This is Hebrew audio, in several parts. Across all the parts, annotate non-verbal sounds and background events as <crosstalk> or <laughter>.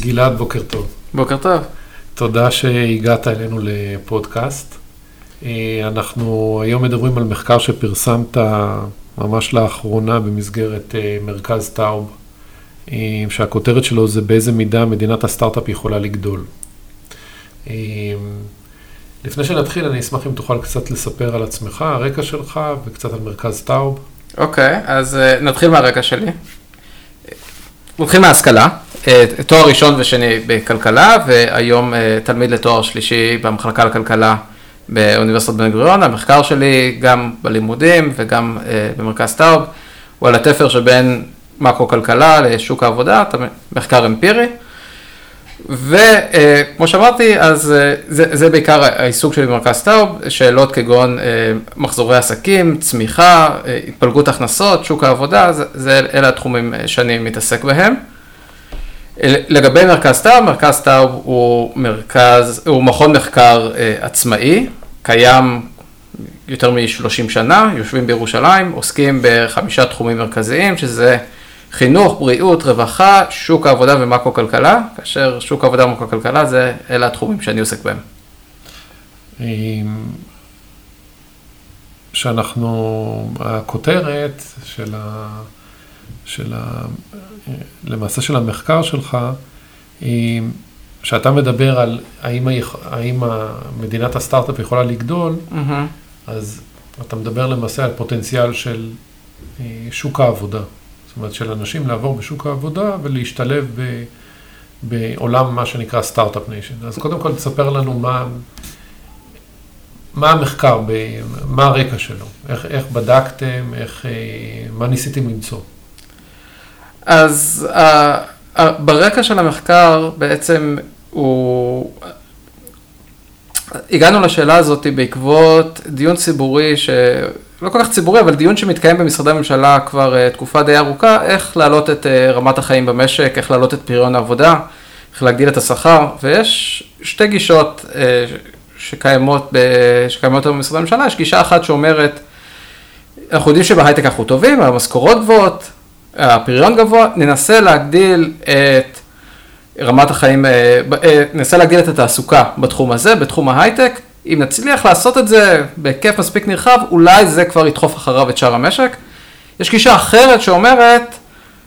גלעד, בוקר טוב. בוקר טוב. תודה שהגעת אלינו לפודקאסט. אה, אנחנו היום מדברים על מחקר שפרסמת ממש לאחרונה במסגרת אה, מרכז טאוב, אה, שהכותרת שלו זה באיזה מידה מדינת הסטארט-אפ יכולה לגדול. לפני שנתחיל, אני אשמח אם תוכל קצת לספר על עצמך, הרקע שלך וקצת על מרכז טאוב. אוקיי, okay, אז נתחיל מהרקע שלי. נתחיל מההשכלה, תואר ראשון ושני בכלכלה, והיום תלמיד לתואר שלישי במחלקה לכלכלה באוניברסיטת בן גוריון, המחקר שלי גם בלימודים וגם uh, במרכז טאוב, הוא על התפר שבין מקרו-כלכלה לשוק העבודה, מחקר אמפירי. וכמו uh, שאמרתי, אז uh, זה, זה בעיקר העיסוק שלי במרכז טאוב, שאלות כגון uh, מחזורי עסקים, צמיחה, התפלגות הכנסות, שוק העבודה, זה, זה, אלה התחומים שאני מתעסק בהם. לגבי מרכז טאוב, מרכז טאוב הוא מרכז, הוא מכון מחקר עצמאי, קיים יותר מ-30 שנה, יושבים בירושלים, עוסקים בחמישה תחומים מרכזיים, שזה חינוך, בריאות, רווחה, שוק העבודה ומקרו-כלכלה, כאשר שוק העבודה ומקרו-כלכלה זה, אלה התחומים שאני עוסק בהם. שאנחנו, הכותרת של ה... של ה... למעשה של המחקר שלך, היא כשאתה מדבר על האם, האם מדינת הסטארט-אפ יכולה לגדול, mm-hmm. אז אתה מדבר למעשה על פוטנציאל של אה, שוק העבודה. זאת אומרת, של אנשים לעבור בשוק העבודה ולהשתלב ב, בעולם מה שנקרא Start-Up Nation. אז קודם כל תספר לנו מה, מה המחקר, מה הרקע שלו, איך, איך בדקתם, איך, אה, מה ניסיתם למצוא. אז... Uh... ברקע של המחקר בעצם הוא... הגענו לשאלה הזאת בעקבות דיון ציבורי, שלא כל כך ציבורי, אבל דיון שמתקיים במשרדי הממשלה כבר uh, תקופה די ארוכה, איך להעלות את uh, רמת החיים במשק, איך להעלות את פריון העבודה, איך להגדיל את השכר, ויש שתי גישות uh, שקיימות, ב... שקיימות במשרדי הממשלה, יש גישה אחת שאומרת, אנחנו יודעים שבהייטק אנחנו טובים, המשכורות גבוהות, הפריון גבוה, ננסה להגדיל את רמת החיים, ננסה להגדיל את התעסוקה בתחום הזה, בתחום ההייטק. אם נצליח לעשות את זה בהיקף מספיק נרחב, אולי זה כבר ידחוף אחריו את שאר המשק. יש גישה אחרת שאומרת,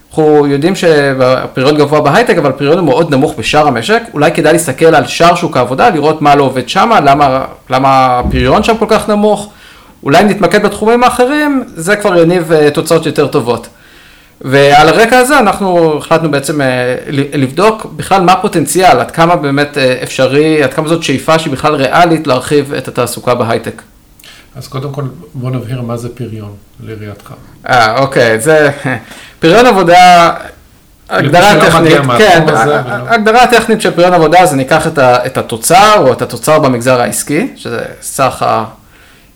אנחנו יודעים שהפריון גבוה בהייטק, אבל הפריון הוא מאוד נמוך בשאר המשק. אולי כדאי להסתכל על שאר שוק העבודה, לראות מה לא עובד שם, למה, למה הפריון שם כל כך נמוך. אולי אם נתמקד בתחומים האחרים, זה כבר יניב אה, תוצאות יותר טובות. ועל הרקע הזה אנחנו החלטנו בעצם אה, לבדוק בכלל מה הפוטנציאל, עד כמה באמת אה, אפשרי, עד כמה זאת שאיפה שהיא בכלל ריאלית להרחיב את התעסוקה בהייטק. אז קודם כל בוא נבהיר מה זה פריון לראייתך. אה, אוקיי, זה פריון עבודה, הגדרה טכנית, כן, הגדרה טכנית של פריון עבודה זה ניקח את התוצר או את התוצר במגזר העסקי, שזה סך אה,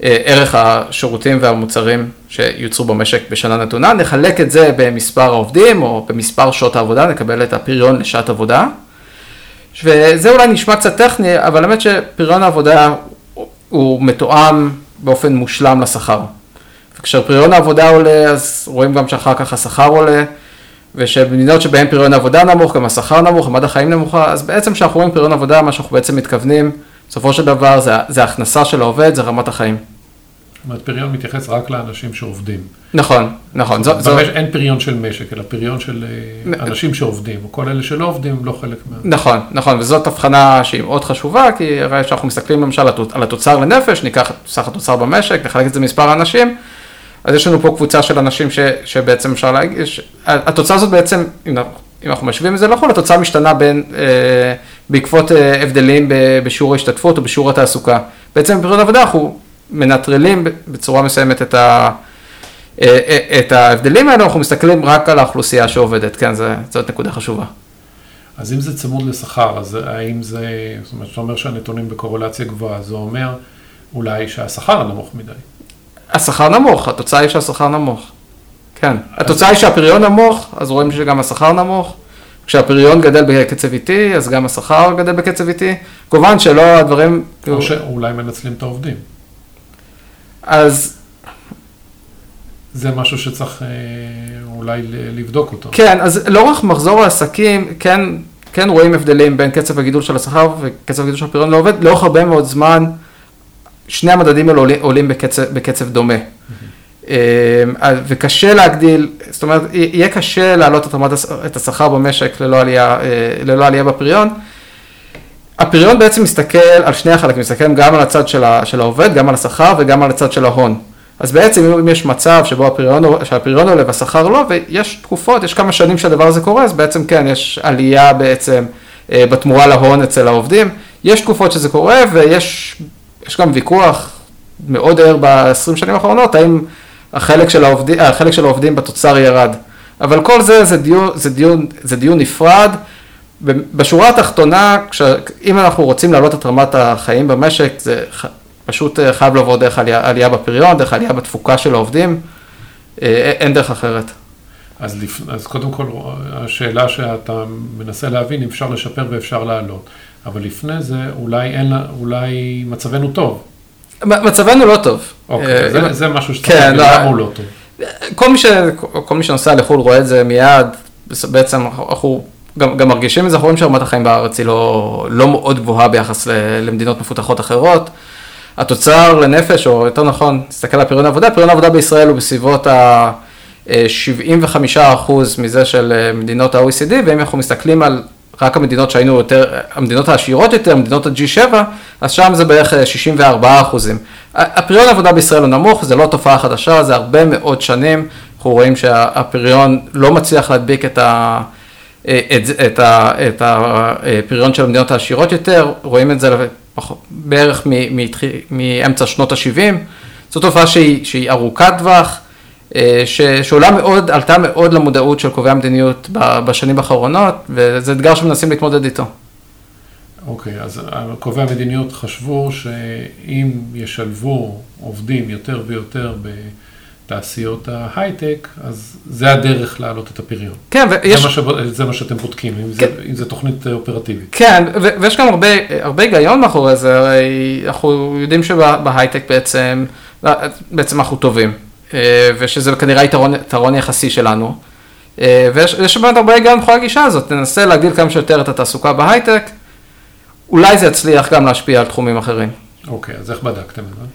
ערך השירותים והמוצרים שיוצרו במשק בשנה נתונה, נחלק את זה במספר העובדים או במספר שעות העבודה, נקבל את הפריון לשעת עבודה. וזה אולי נשמע קצת טכני, אבל האמת שפריון העבודה הוא מתואם באופן מושלם לשכר. וכשפריון העבודה עולה, אז רואים גם שאחר כך השכר עולה, ושבמדינות שבהן פריון העבודה נמוך, גם השכר נמוך, רמת החיים נמוכה, אז בעצם כשאנחנו רואים פריון עבודה, מה שאנחנו בעצם מתכוונים, בסופו של דבר זה, זה הכנסה של העובד, זה רמת החיים. זאת אומרת, פריון מתייחס רק לאנשים שעובדים. נכון, נכון. זו, זו... אין פריון של משק, אלא פריון של. אה, אנשים שעובדים, או כל אלה שלא עובדים הם לא חלק מה... נכון, נכון, וזאת הבחנה שהיא מאוד חשובה, כי הרי כשאנחנו מסתכלים למשל על התוצר לנפש, ניקח את סך התוצר במשק, נחלק את זה במספר האנשים, אז יש לנו פה קבוצה של אנשים ש, שבעצם אפשר להגיד, התוצאה הזאת בעצם, אם אנחנו משווים את זה לחו"ל, התוצאה משתנה בין, אה, בעקבות אה, הבדלים בשיעור ההשתתפות או בשיעור התעסוקה. בעצם בפריון עבודה אנחנו מנטרלים בצורה מסוימת את, ה, אה, אה, את ההבדלים האלה, אנחנו מסתכלים רק על האוכלוסייה שעובדת, כן, זה, זאת נקודה חשובה. אז אם זה צמוד לשכר, אז האם זה, זאת אומרת, אתה אומר שהנתונים בקורולציה גבוהה, זה אומר אולי שהשכר נמוך מדי. השכר נמוך, התוצאה היא שהשכר נמוך. כן, התוצאה היא שהפריון נמוך, אז רואים שגם השכר נמוך. כשהפריון גדל בקצב איטי, אז גם השכר גדל בקצב איטי. כמובן שלא הדברים... או שאולי מנצלים את העובדים. אז... זה משהו שצריך אה, אולי לבדוק אותו. כן, אז לאורך מחזור העסקים, כן, כן רואים הבדלים בין קצב הגידול של השכר וקצב הגידול של הפריון לעובד, לאורך הרבה מאוד זמן, שני המדדים האלה עולים, עולים בקצב, בקצב דומה. Mm-hmm. וקשה להגדיל, זאת אומרת, יהיה קשה להעלות את רמת את השכר במשק ללא עלייה, ללא עלייה בפריון. הפריון בעצם מסתכל על שני החלקים, מסתכל גם על הצד של, ה, של העובד, גם על השכר וגם על הצד של ההון. אז בעצם אם יש מצב שבו הפריון, שהפריון עולה והשכר לא, ויש תקופות, יש כמה שנים שהדבר הזה קורה, אז בעצם כן, יש עלייה בעצם אה, בתמורה להון אצל העובדים. יש תקופות שזה קורה ויש גם ויכוח מאוד ער ב-20 שנים האחרונות, האם החלק של, העובדים, החלק של העובדים בתוצר ירד. אבל כל זה, זה דיון, זה דיון, זה דיון נפרד. בשורה התחתונה, כש, אם אנחנו רוצים להעלות את רמת החיים במשק, זה פשוט אה, חייב לבוא דרך עלייה, עלייה בפריון, דרך עלייה בתפוקה של העובדים, אה, אין דרך אחרת. אז, לפ... אז קודם כל, השאלה שאתה מנסה להבין, אם אפשר לשפר ואפשר להעלות. אבל לפני זה, אולי, אין, אולי מצבנו טוב. מצבנו לא טוב. אוקיי, אה, זה, זה משהו שצריך כן, לא, למה הוא לא טוב? כל מי, ש, כל מי שנוסע לחו"ל רואה את זה מיד, בעצם אנחנו גם, גם מרגישים את זה, אנחנו רואים שרמת החיים בארץ היא לא, לא מאוד גבוהה ביחס למדינות מפותחות אחרות. התוצר לנפש, או יותר נכון, תסתכל על פריון העבודה, פריון העבודה בישראל הוא בסביבות ה-75% מזה של אה, מדינות ה-OECD, ואם אנחנו מסתכלים על רק המדינות שהיינו יותר, המדינות העשירות יותר, מדינות ה-G7, אז שם זה בערך 64 אה, אחוזים. הפריון העבודה בישראל הוא נמוך, זה לא תופעה חדשה, זה הרבה מאוד שנים, אנחנו רואים שהפריון לא מצליח להדביק את ה... אה, את, את, את הפריון של המדינות העשירות יותר, רואים את זה בערך מאמצע שנות ה-70, זו תופעה שהיא, שהיא ארוכת טווח, אה, שעולה מאוד, עלתה מאוד למודעות של קובעי המדיניות בשנים האחרונות, וזה אתגר שמנסים להתמודד איתו. אוקיי, okay, אז קובעי המדיניות חשבו שאם ישלבו עובדים יותר ויותר ב... תעשיות ההייטק, אז זה הדרך להעלות את הפריון. כן, ויש... זה מה, ש... זה מה שאתם בודקים, אם, כן. זה, אם זה תוכנית אופרטיבית. כן, ו... ויש גם הרבה, הרבה היגיון מאחורי זה, הרי אנחנו יודעים שבהייטק בעצם, בעצם אנחנו טובים, אה, ושזה כנראה יתרון, יחסי שלנו. אה, ויש באמת הרבה היגיון מאחורי הגישה הזאת, ננסה להגדיל כמה שיותר את התעסוקה בהייטק, אולי זה יצליח גם להשפיע על תחומים אחרים. אוקיי, אז איך בדקתם את זה?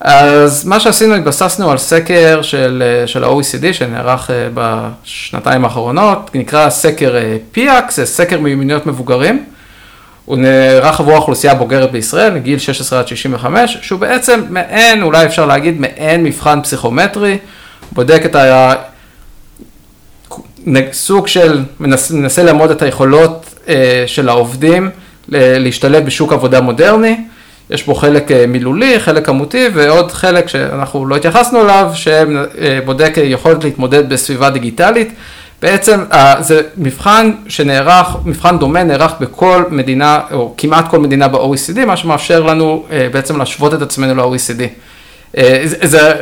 אז מה שעשינו, התבססנו על סקר של, אה, של ה-OECD שנערך אה, בשנתיים האחרונות, נקרא סקר אה, זה סקר מיומנויות מבוגרים. הוא נערך עבור האוכלוסייה הבוגרת בישראל, מגיל 16 עד 65, שהוא בעצם מעין, אולי אפשר להגיד, מעין מבחן פסיכומטרי, בודק את ה... סוג של, מנסה, מנסה לעמוד את היכולות של העובדים להשתלב בשוק עבודה מודרני. יש בו חלק אה, מילולי, חלק כמותי ועוד חלק שאנחנו לא התייחסנו אליו, שבודק יכולת להתמודד בסביבה דיגיטלית. בעצם אה, זה מבחן שנערך, מבחן דומה נערך בכל מדינה, או כמעט כל מדינה ב-OECD, מה שמאפשר לנו אה, בעצם להשוות את עצמנו ל-OECD. זה,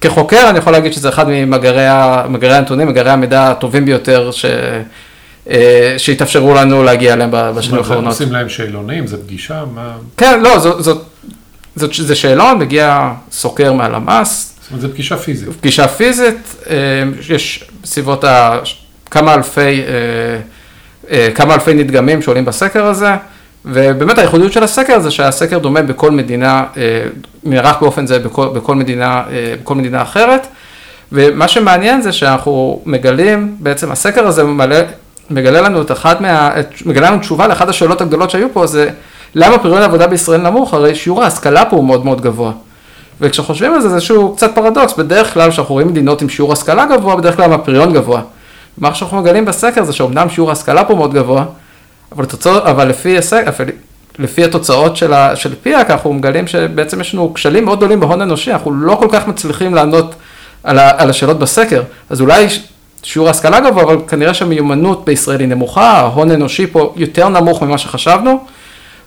כחוקר אני יכול להגיד שזה אחד ממאגרי הנתונים, מאגרי המידע הטובים ביותר ש... אה, שהתאפשרו לנו להגיע אליהם בשנים האחרונות. עושים להם שאלונים, זה פגישה? מה... כן, לא, זאת, זאת, זאת, זה שאלון, מגיע סוקר מהלמ"ס. זאת אומרת, זה פגישה פיזית. פגישה פיזית, אה, יש בסביבות ה... כמה אלפי, אה, כמה אלפי נדגמים שעולים בסקר הזה, ובאמת הייחודיות של הסקר זה שהסקר דומה בכל מדינה, נערך באופן זה בכל, בכל, מדינה, בכל מדינה אחרת. ומה שמעניין זה שאנחנו מגלים, בעצם הסקר הזה מלא, מגלה לנו את אחת מה... מגלה לנו תשובה לאחת השאלות הגדולות שהיו פה, זה למה פריון העבודה בישראל נמוך? הרי שיעור ההשכלה פה הוא מאוד מאוד גבוה. וכשחושבים על זה, זה איזשהו קצת פרדוקס, בדרך כלל כשאנחנו רואים מדינות עם שיעור השכלה גבוה, בדרך כלל הפריון גבוה. מה שאנחנו מגלים בסקר זה שאומנם שיעור ההשכלה פה מאוד גבוה, אבל, תוצא, אבל לפי, הסק, לפי התוצאות של, ה, של פיאק, אנחנו מגלים שבעצם יש לנו כשלים מאוד גדולים בהון אנושי, אנחנו לא כל כך מצליחים לענות על, ה, על השאלות בסקר. אז אולי שיעור ההשכלה גבוה, אבל כנראה שהמיומנות בישראל היא נמוכה, ההון האנושי פה יותר נמוך ממה שחשבנו,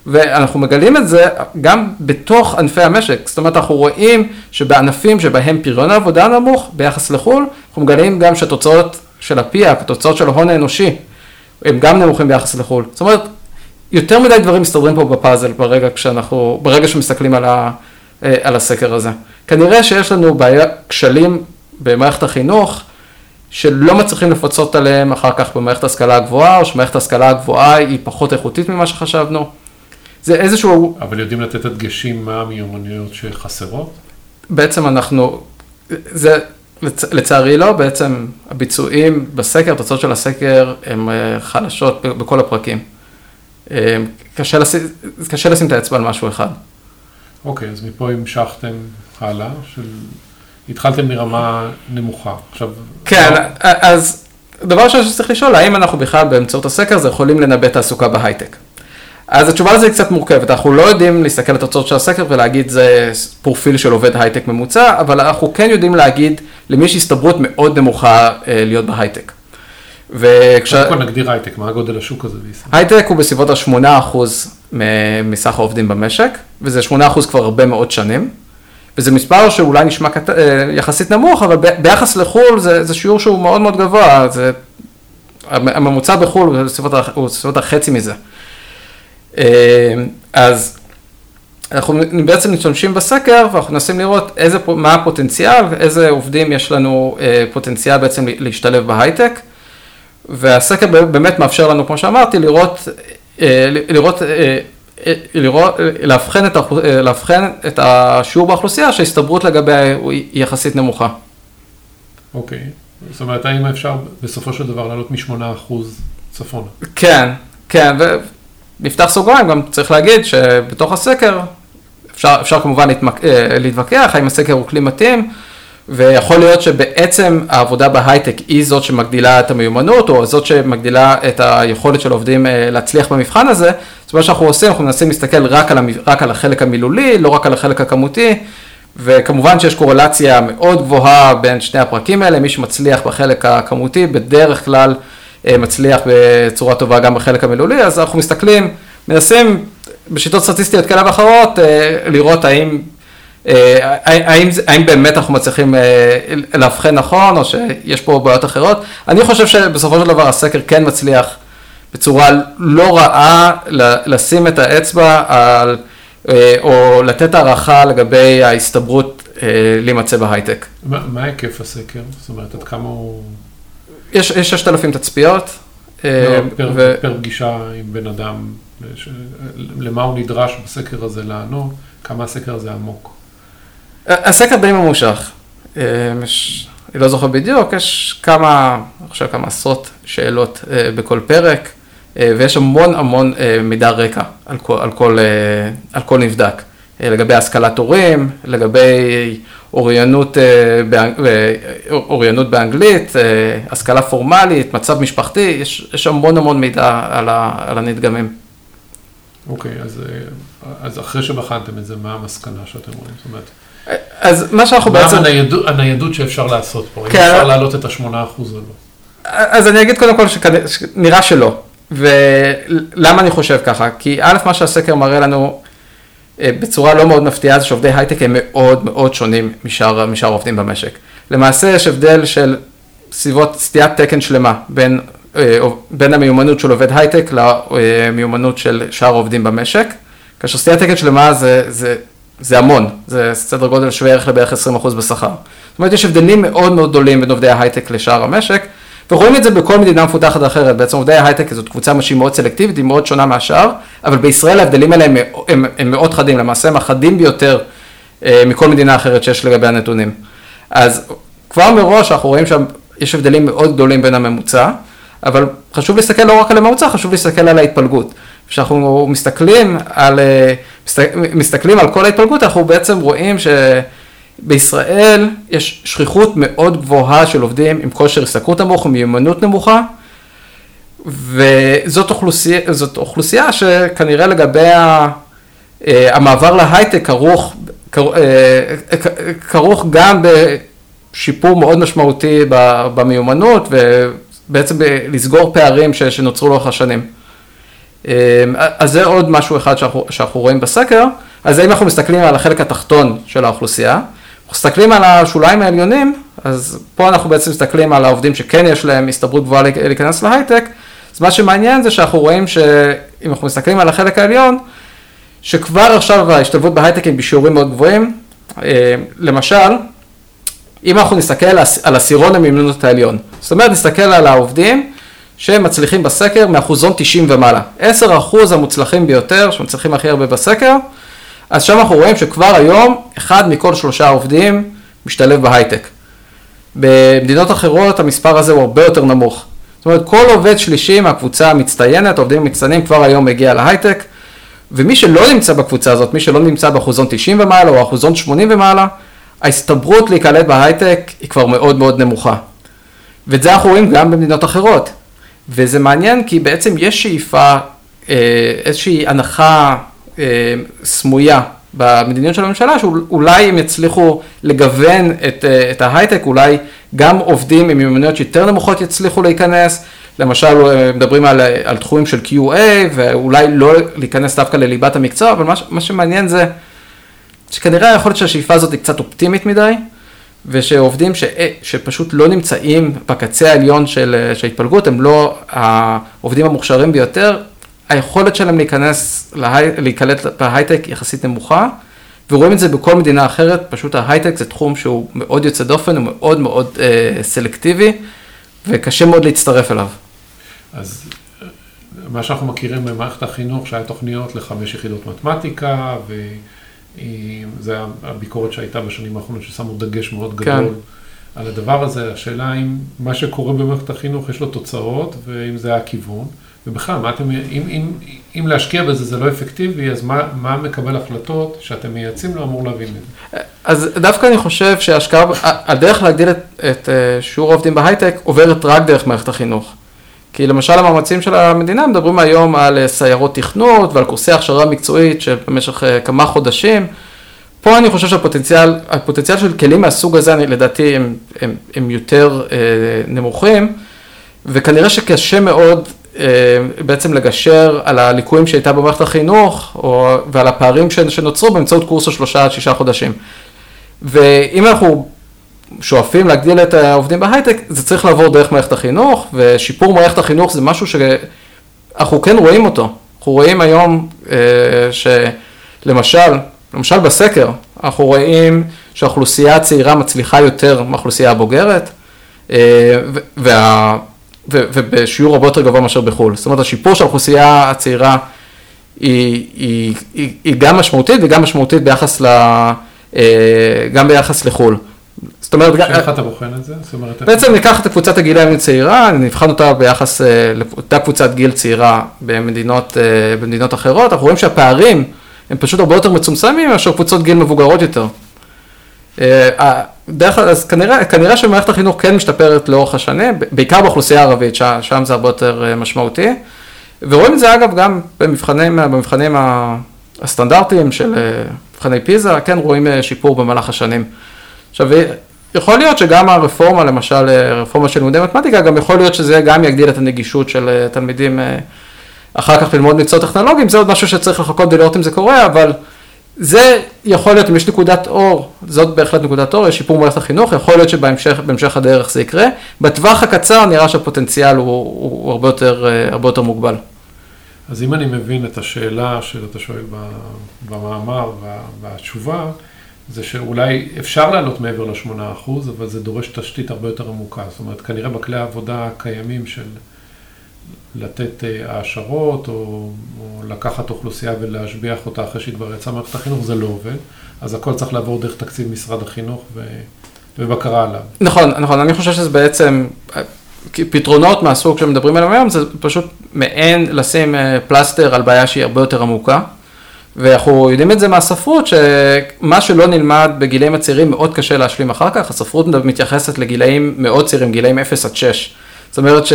ואנחנו מגלים את זה גם בתוך ענפי המשק. זאת אומרת, אנחנו רואים שבענפים שבהם פריון העבודה נמוך ביחס לחו"ל, אנחנו מגלים גם שהתוצאות של הפיאק, התוצאות של ההון האנושי, הם גם נמוכים ביחס לחו"ל. זאת אומרת, יותר מדי דברים מסתדרים פה בפאזל ברגע, כשאנחנו, ברגע שמסתכלים על, ה, על הסקר הזה. כנראה שיש לנו בעיה, כשלים במערכת החינוך, שלא מצליחים לפצות עליהם אחר כך במערכת ההשכלה הגבוהה, או שמערכת ההשכלה הגבוהה היא פחות איכותית ממה שחשבנו. זה איזשהו... אבל יודעים לתת הדגשים מה המיומנויות שחסרות? בעצם אנחנו, זה לצ... לצערי לא, בעצם הביצועים בסקר, התוצאות של הסקר הן אה, חלשות בכל הפרקים. אה, קשה לשים, קשה לשים את האצבע על משהו אחד. אוקיי, אז מפה המשכתם הלאה, של... התחלתם מרמה נמוכה. עכשיו... כן, מה... אז דבר ראשון שצריך לשאול, האם אנחנו בכלל באמצעות הסקר הזה יכולים לנבא תעסוקה בהייטק? אז התשובה לזה היא קצת מורכבת, אנחנו לא יודעים להסתכל על התוצאות של הסקר ולהגיד זה פרופיל של עובד הייטק ממוצע, אבל אנחנו כן יודעים להגיד למי יש הסתברות מאוד נמוכה אה, להיות בהייטק. וכש... קודם כל נגדיר הייטק, מה הגודל השוק הזה בישראל? הייטק הוא בסביבות ה-8% מסך העובדים במשק, וזה 8% כבר הרבה מאוד שנים. וזה מספר שאולי נשמע קט... אה, יחסית נמוך, אבל ביחס לחו"ל זה, זה שיעור שהוא מאוד מאוד גבוה, זה... הממוצע בחו"ל הוא בסביבות החצי מזה. אה, אז אנחנו בעצם משתמשים בסקר ואנחנו מנסים לראות איזה, מה הפוטנציאל, איזה עובדים יש לנו אה, פוטנציאל בעצם להשתלב בהייטק. והסקר באמת מאפשר לנו, כמו שאמרתי, לראות, לראות לראות, לאבחן את, לאבחן את השיעור באוכלוסייה שההסתברות לגביה היא יחסית נמוכה. אוקיי, okay. זאת אומרת, האם אפשר בסופו של דבר לעלות מ-8% צפונה? כן, כן, ונפתח סוגריים, גם צריך להגיד שבתוך הסקר אפשר, אפשר כמובן להתמק... להתווכח האם הסקר הוא כלי מתאים. ויכול להיות שבעצם העבודה בהייטק היא זאת שמגדילה את המיומנות, או זאת שמגדילה את היכולת של עובדים אה, להצליח במבחן הזה. אז מה שאנחנו עושים, אנחנו מנסים להסתכל רק על, המ... רק על החלק המילולי, לא רק על החלק הכמותי, וכמובן שיש קורלציה מאוד גבוהה בין שני הפרקים האלה, מי שמצליח בחלק הכמותי, בדרך כלל אה, מצליח בצורה טובה גם בחלק המילולי, אז אנחנו מסתכלים, מנסים בשיטות סטטיסטיות כאלה ואחרות, אה, לראות האם אה, האם, האם באמת אנחנו מצליחים אה, לאבחן נכון, או שיש פה בעיות אחרות? אני חושב שבסופו של דבר הסקר כן מצליח בצורה לא רעה לשים את האצבע על, אה, או לתת הערכה לגבי ההסתברות להימצא בהייטק. מה, מה היקף הסקר? זאת אומרת, עד כמה הוא... יש 6,000 תצפיות. לא, פר, ו... פר פגישה עם בן אדם, למה הוא נדרש בסקר הזה לענות, כמה הסקר הזה עמוק. הסקר די ממושך. אה, יש, אני לא זוכר בדיוק, יש כמה, אני חושב כמה עשרות שאלות אה, בכל פרק, אה, ויש המון המון מידע רקע על כל, על כל, על כל נבדק. לגבי השכלת הורים, לגבי אוריינות, אוריינות באנגלית, השכלה פורמלית, מצב משפחתי, יש, יש המון המון מידע על, ה, על הנדגמים. אוקיי, okay, אז, אז אחרי שבחנתם את זה, מה המסקנה שאתם רואים? זאת אומרת... אז מה שאנחנו בעצם... מה הניידות, הניידות שאפשר לעשות פה? כן. אם אפשר להעלות את ה-8% או לא? אז אני אגיד קודם כל שנראה שלא. ולמה אני חושב ככה? כי א', מה שהסקר מראה לנו אה, בצורה לא מאוד מפתיעה זה שעובדי הייטק הם מאוד מאוד שונים משאר, משאר עובדים במשק. למעשה יש הבדל של סביבות סטיית תקן שלמה בין, אה, בין המיומנות של עובד הייטק למיומנות של שאר העובדים במשק. כאשר סטיית תקן שלמה זה, זה זה המון, זה סדר גודל שווה ערך לבערך 20% בשכר. זאת אומרת, יש הבדלים מאוד מאוד גדולים בין עובדי ההייטק לשאר המשק, ורואים את זה בכל מדינה מפותחת אחרת. בעצם עובדי ההייטק זאת קבוצה שהיא מאוד סלקטיבית, היא מאוד שונה מהשאר, אבל בישראל ההבדלים האלה הם, הם, הם מאוד חדים, למעשה הם החדים ביותר אה, מכל מדינה אחרת שיש לגבי הנתונים. אז כבר מראש אנחנו רואים שיש הבדלים מאוד גדולים בין הממוצע, אבל חשוב להסתכל לא רק על הממוצע, חשוב להסתכל על ההתפלגות. כשאנחנו מסתכלים על, אה, מסתכלים על כל ההתפלגות, אנחנו בעצם רואים שבישראל יש שכיחות מאוד גבוהה של עובדים עם כושר השתכרות נמוך ומיומנות נמוכה, וזאת אוכלוסייה, אוכלוסייה שכנראה לגבי אה, המעבר להייטק כרוך, אה, כרוך גם בשיפור מאוד משמעותי במיומנות ובעצם לסגור פערים שנוצרו לאורך השנים. אמ, אז זה עוד משהו אחד שאנחנו, שאנחנו רואים בסקר. אז אם אנחנו מסתכלים על החלק התחתון של האוכלוסייה, מסתכלים על השוליים העליונים, אז פה אנחנו בעצם מסתכלים על העובדים שכן יש להם הסתברות גבוהה להיכנס להייטק, אז מה שמעניין זה שאנחנו רואים שאם אנחנו מסתכלים על החלק העליון, שכבר עכשיו ההשתלבות בהייטק היא בשיעורים מאוד גבוהים. אמ, למשל, אם אנחנו נסתכל על עשירון המיומנות העליון, זאת אומרת, נסתכל על העובדים שמצליחים בסקר מאחוזון 90 ומעלה. 10 אחוז המוצלחים ביותר, שמצליחים הכי הרבה בסקר, אז שם אנחנו רואים שכבר היום, אחד מכל שלושה עובדים משתלב בהייטק. במדינות אחרות המספר הזה הוא הרבה יותר נמוך. זאת אומרת, כל עובד שלישי מהקבוצה המצטיינת, עובדים מצטיינים, כבר היום מגיע להייטק, ומי שלא נמצא בקבוצה הזאת, מי שלא נמצא באחוזון 90 ומעלה או אחוזון 80 ומעלה, ההסתברות להיקלט בהייטק היא כבר מאוד מאוד נמוכה. ואת זה אנחנו רואים גם במדינות אחרות. וזה מעניין כי בעצם יש שאיפה, אה, איזושהי הנחה סמויה במדיניות של הממשלה, שאולי הם יצליחו לגוון את, אה, את ההייטק, אולי גם עובדים עם מיומנויות יותר נמוכות יצליחו להיכנס, למשל מדברים על, על תחומים של QA, ואולי לא להיכנס דווקא לליבת המקצוע, אבל מה, מה שמעניין זה שכנראה יכול להיות שהשאיפה הזאת היא קצת אופטימית מדי, ושעובדים ש, שפשוט לא נמצאים בקצה העליון של ההתפלגות, הם לא העובדים המוכשרים ביותר, היכולת שלהם להיכנס, להיקלט בהייטק יחסית נמוכה, ורואים את זה בכל מדינה אחרת, פשוט ההייטק זה תחום שהוא מאוד יוצא דופן, הוא מאוד מאוד אה, סלקטיבי, וקשה מאוד להצטרף אליו. אז מה שאנחנו מכירים במערכת החינוך, שהיה תוכניות לחמש יחידות מתמטיקה, וזו הביקורת שהייתה בשנים האחרונות, ששמו דגש מאוד כן. גדול. כן. על הדבר הזה, השאלה אם מה שקורה במערכת החינוך יש לו תוצאות, ואם זה הכיוון. ובכלל, מה אתם, אם, אם, אם להשקיע בזה זה לא אפקטיבי, אז מה, מה מקבל החלטות שאתם מייעצים לו אמור להבין את זה? אז דווקא אני חושב שההשקעה, הדרך להגדיל את, את אה, שיעור העובדים בהייטק עוברת רק דרך מערכת החינוך. כי למשל המאמצים של המדינה מדברים היום על אה, סיירות תכנות ועל קורסי הכשרה מקצועית שבמשך אה, כמה חודשים. פה אני חושב שהפוטנציאל, הפוטנציאל של כלים מהסוג הזה, אני, לדעתי, הם, הם, הם יותר אה, נמוכים, וכנראה שקשה מאוד בעצם לגשר על הליקויים שהייתה במערכת החינוך, או, ועל הפערים שנוצרו באמצעות קורס של שלושה עד שישה חודשים. ואם אנחנו שואפים להגדיל את העובדים בהייטק, זה צריך לעבור דרך מערכת החינוך, ושיפור מערכת החינוך זה משהו שאנחנו כן רואים אותו. אנחנו רואים היום אה, שלמשל, למשל בסקר, אנחנו רואים שהאוכלוסייה הצעירה מצליחה יותר מהאוכלוסייה הבוגרת, אה, וה... ובשיעור הרבה יותר גבוה מאשר בחו"ל. זאת אומרת, השיפור של האוכלוסייה הצעירה היא, היא, היא, היא גם משמעותית וגם משמעותית ביחס ל... אה, גם ביחס לחו"ל. זאת אומרת... איך אתה בוחן את זה? זאת אומרת... בעצם ניקח את קבוצת הגילאים הצעירה, נבחן אותה ביחס אה, לאותה קבוצת גיל צעירה במדינות, אה, במדינות אחרות, אנחנו רואים שהפערים הם פשוט הרבה יותר מצומצמים מאשר קבוצות גיל מבוגרות יותר. דרך כלל, אז כנראה, כנראה שמערכת החינוך כן משתפרת לאורך השנים, בעיקר באוכלוסייה הערבית, שם, שם זה הרבה יותר אה, משמעותי. ורואים את זה אגב גם במבחנים, במבחנים הסטנדרטיים של אה, מבחני פיזה, כן רואים אה, שיפור במהלך השנים. עכשיו, יכול להיות שגם הרפורמה, למשל, רפורמה של לימודי מתמטיקה, גם יכול להיות שזה גם יגדיל את הנגישות של תלמידים אחר כך ללמוד מקצועות טכנולוגיים, זה עוד משהו שצריך לחכות ולראות אם זה קורה, אבל זה יכול להיות, אם יש נקודת אור, זאת בהחלט נקודת אור, יש שיפור במערכת החינוך, יכול להיות שבהמשך הדרך זה יקרה. בטווח הקצר נראה שהפוטנציאל הוא, הוא, הוא הרבה, יותר, אה, הרבה יותר מוגבל. אז אם אני מבין את השאלה שאתה שואל במאמר והתשובה, זה שאולי אפשר לעלות מעבר ל-8%, אבל זה דורש תשתית הרבה יותר עמוקה. זאת אומרת, כנראה בכלי העבודה הקיימים של לתת אה, העשרות, או, או לקחת אוכלוסייה ולהשביח אותה אחרי שהיא כבר יצאה ממערכת החינוך, זה לא עובד. אז הכל צריך לעבור דרך תקציב משרד החינוך ו... ובקרה עליו. נכון, נכון, אני חושב שזה בעצם, פתרונות מהסוג שמדברים עליהם היום, זה פשוט מעין לשים אה, פלסטר על בעיה שהיא הרבה יותר עמוקה. ואנחנו יודעים את זה מהספרות, שמה שלא נלמד בגילאים הצעירים מאוד קשה להשלים אחר כך, הספרות מתייחסת לגילאים מאוד צעירים, גילאים 0 עד 6. אומרת ש...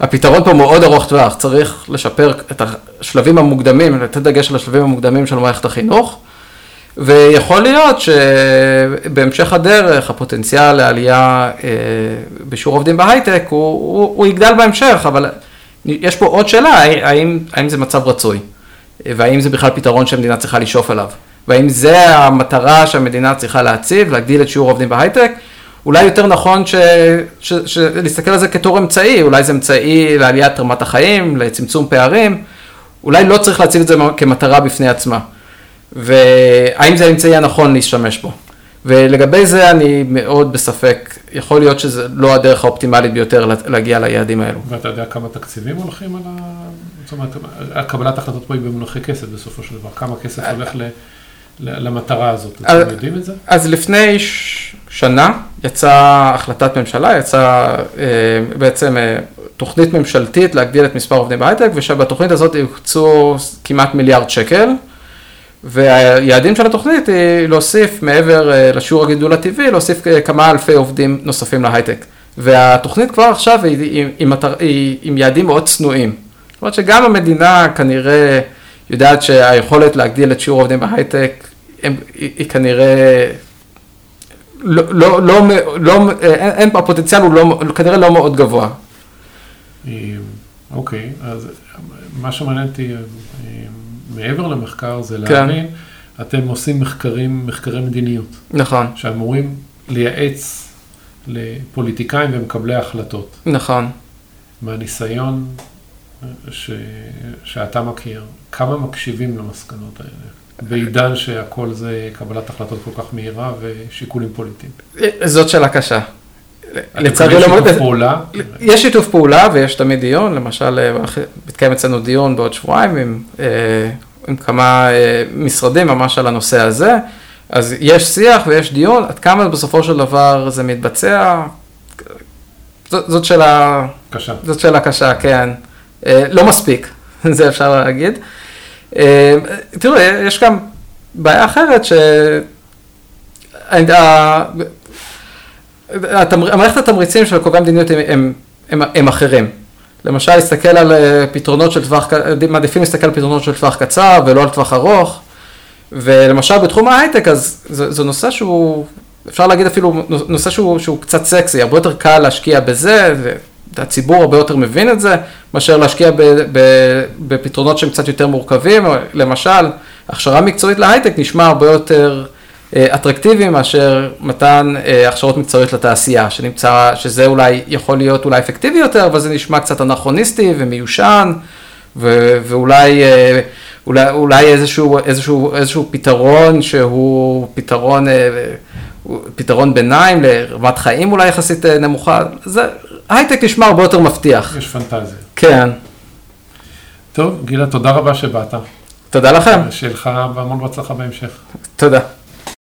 הפתרון פה מאוד ארוך טווח, צריך לשפר את השלבים המוקדמים, לתת דגש על השלבים המוקדמים של מערכת החינוך, ויכול להיות שבהמשך הדרך הפוטנציאל לעלייה אה, בשיעור עובדים בהייטק הוא, הוא, הוא יגדל בהמשך, אבל יש פה עוד שאלה, האם, האם זה מצב רצוי, והאם זה בכלל פתרון שהמדינה צריכה לשאוף אליו, והאם זה המטרה שהמדינה צריכה להציב, להגדיל את שיעור העובדים בהייטק, אולי יותר נכון ש, ש, ש, להסתכל על זה כתור אמצעי, אולי זה אמצעי לעליית רמת החיים, לצמצום פערים, אולי לא צריך להציב את זה כמטרה בפני עצמה. והאם זה האמצעי הנכון להשתמש בו. ולגבי זה אני מאוד בספק, יכול להיות שזה לא הדרך האופטימלית ביותר להגיע ליעדים האלו. ואתה יודע כמה תקציבים הולכים על ה... זאת אומרת, קבלת החלטות פה היא במונחי כסף בסופו של דבר, כמה כסף הולך ל... למטרה הזאת, אתם יודעים את זה? אז לפני שנה יצאה החלטת ממשלה, יצאה בעצם תוכנית ממשלתית להגדיל את מספר עובדים בהייטק, ושבתוכנית הזאת יוקצו כמעט מיליארד שקל. והיעדים של התוכנית היא להוסיף מעבר לשיעור הגידול הטבעי, להוסיף כמה אלפי עובדים נוספים להייטק. והתוכנית כבר עכשיו היא, היא, היא, היא עם יעדים מאוד צנועים. זאת אומרת שגם המדינה כנראה יודעת שהיכולת להגדיל את שיעור העובדים בהייטק היא, היא כנראה לא, לא, לא, לא, אין, אין, הפוטנציאל הוא לא, כנראה לא מאוד גבוה. אוקיי, אז מה שמעניין אותי מעבר למחקר זה כן. להבין, כן. אתם עושים מחקרים, מחקרי מדיניות. נכון. שאמורים לייעץ לפוליטיקאים ומקבלי החלטות. נכון. מהניסיון ש... שאתה מכיר, כמה מקשיבים למסקנות האלה? בעידן שהכל זה קבלת החלטות כל כך מהירה ושיקולים פוליטיים. זאת שאלה קשה. לצערי לא... יש שיתוף פעולה? יש שיתוף פעולה ויש תמיד דיון, למשל מתקיים אצלנו דיון בעוד שבועיים עם, אה, עם כמה אה, משרדים ממש על הנושא הזה, אז יש שיח ויש דיון, עד כמה בסופו של דבר זה מתבצע, זאת, זאת שאלה... קשה. זאת שאלה קשה, כן. אה, לא מספיק, <laughs> זה אפשר להגיד. תראו, יש גם בעיה אחרת ש... המערכת התמריצים של קובעי המדיניות הם, הם, הם, הם אחרים. למשל, להסתכל על אה, פתרונות של טווח, מעדיפים להסתכל על פתרונות של טווח קצר ולא על טווח ארוך. ולמשל בתחום ההייטק, אז זה, זה נושא שהוא, אפשר להגיד אפילו נושא שהוא, שהוא קצת סקסי, הרבה יותר קל להשקיע בזה, והציבור הרבה יותר מבין את זה, מאשר להשקיע ב, ב, בפתרונות שהם קצת יותר מורכבים. למשל, הכשרה מקצועית להייטק נשמע הרבה יותר אה, אטרקטיבי מאשר מתן אה, הכשרות מקצועיות לתעשייה, שנמצא, שזה אולי יכול להיות אולי אפקטיבי יותר, אבל זה נשמע קצת אנכרוניסטי ומיושן, ו- ואולי אה, אולי, אולי איזשהו, איזשהו, איזשהו פתרון שהוא פתרון, פתרון ביניים לרמת חיים אולי יחסית נמוכה, זה, הייטק נשמע הרבה יותר מבטיח. יש פנטזיה. כן. טוב, גילה, תודה רבה שבאת. תודה לכם. שיהיה לך והמון בהצלחה בהמשך. תודה.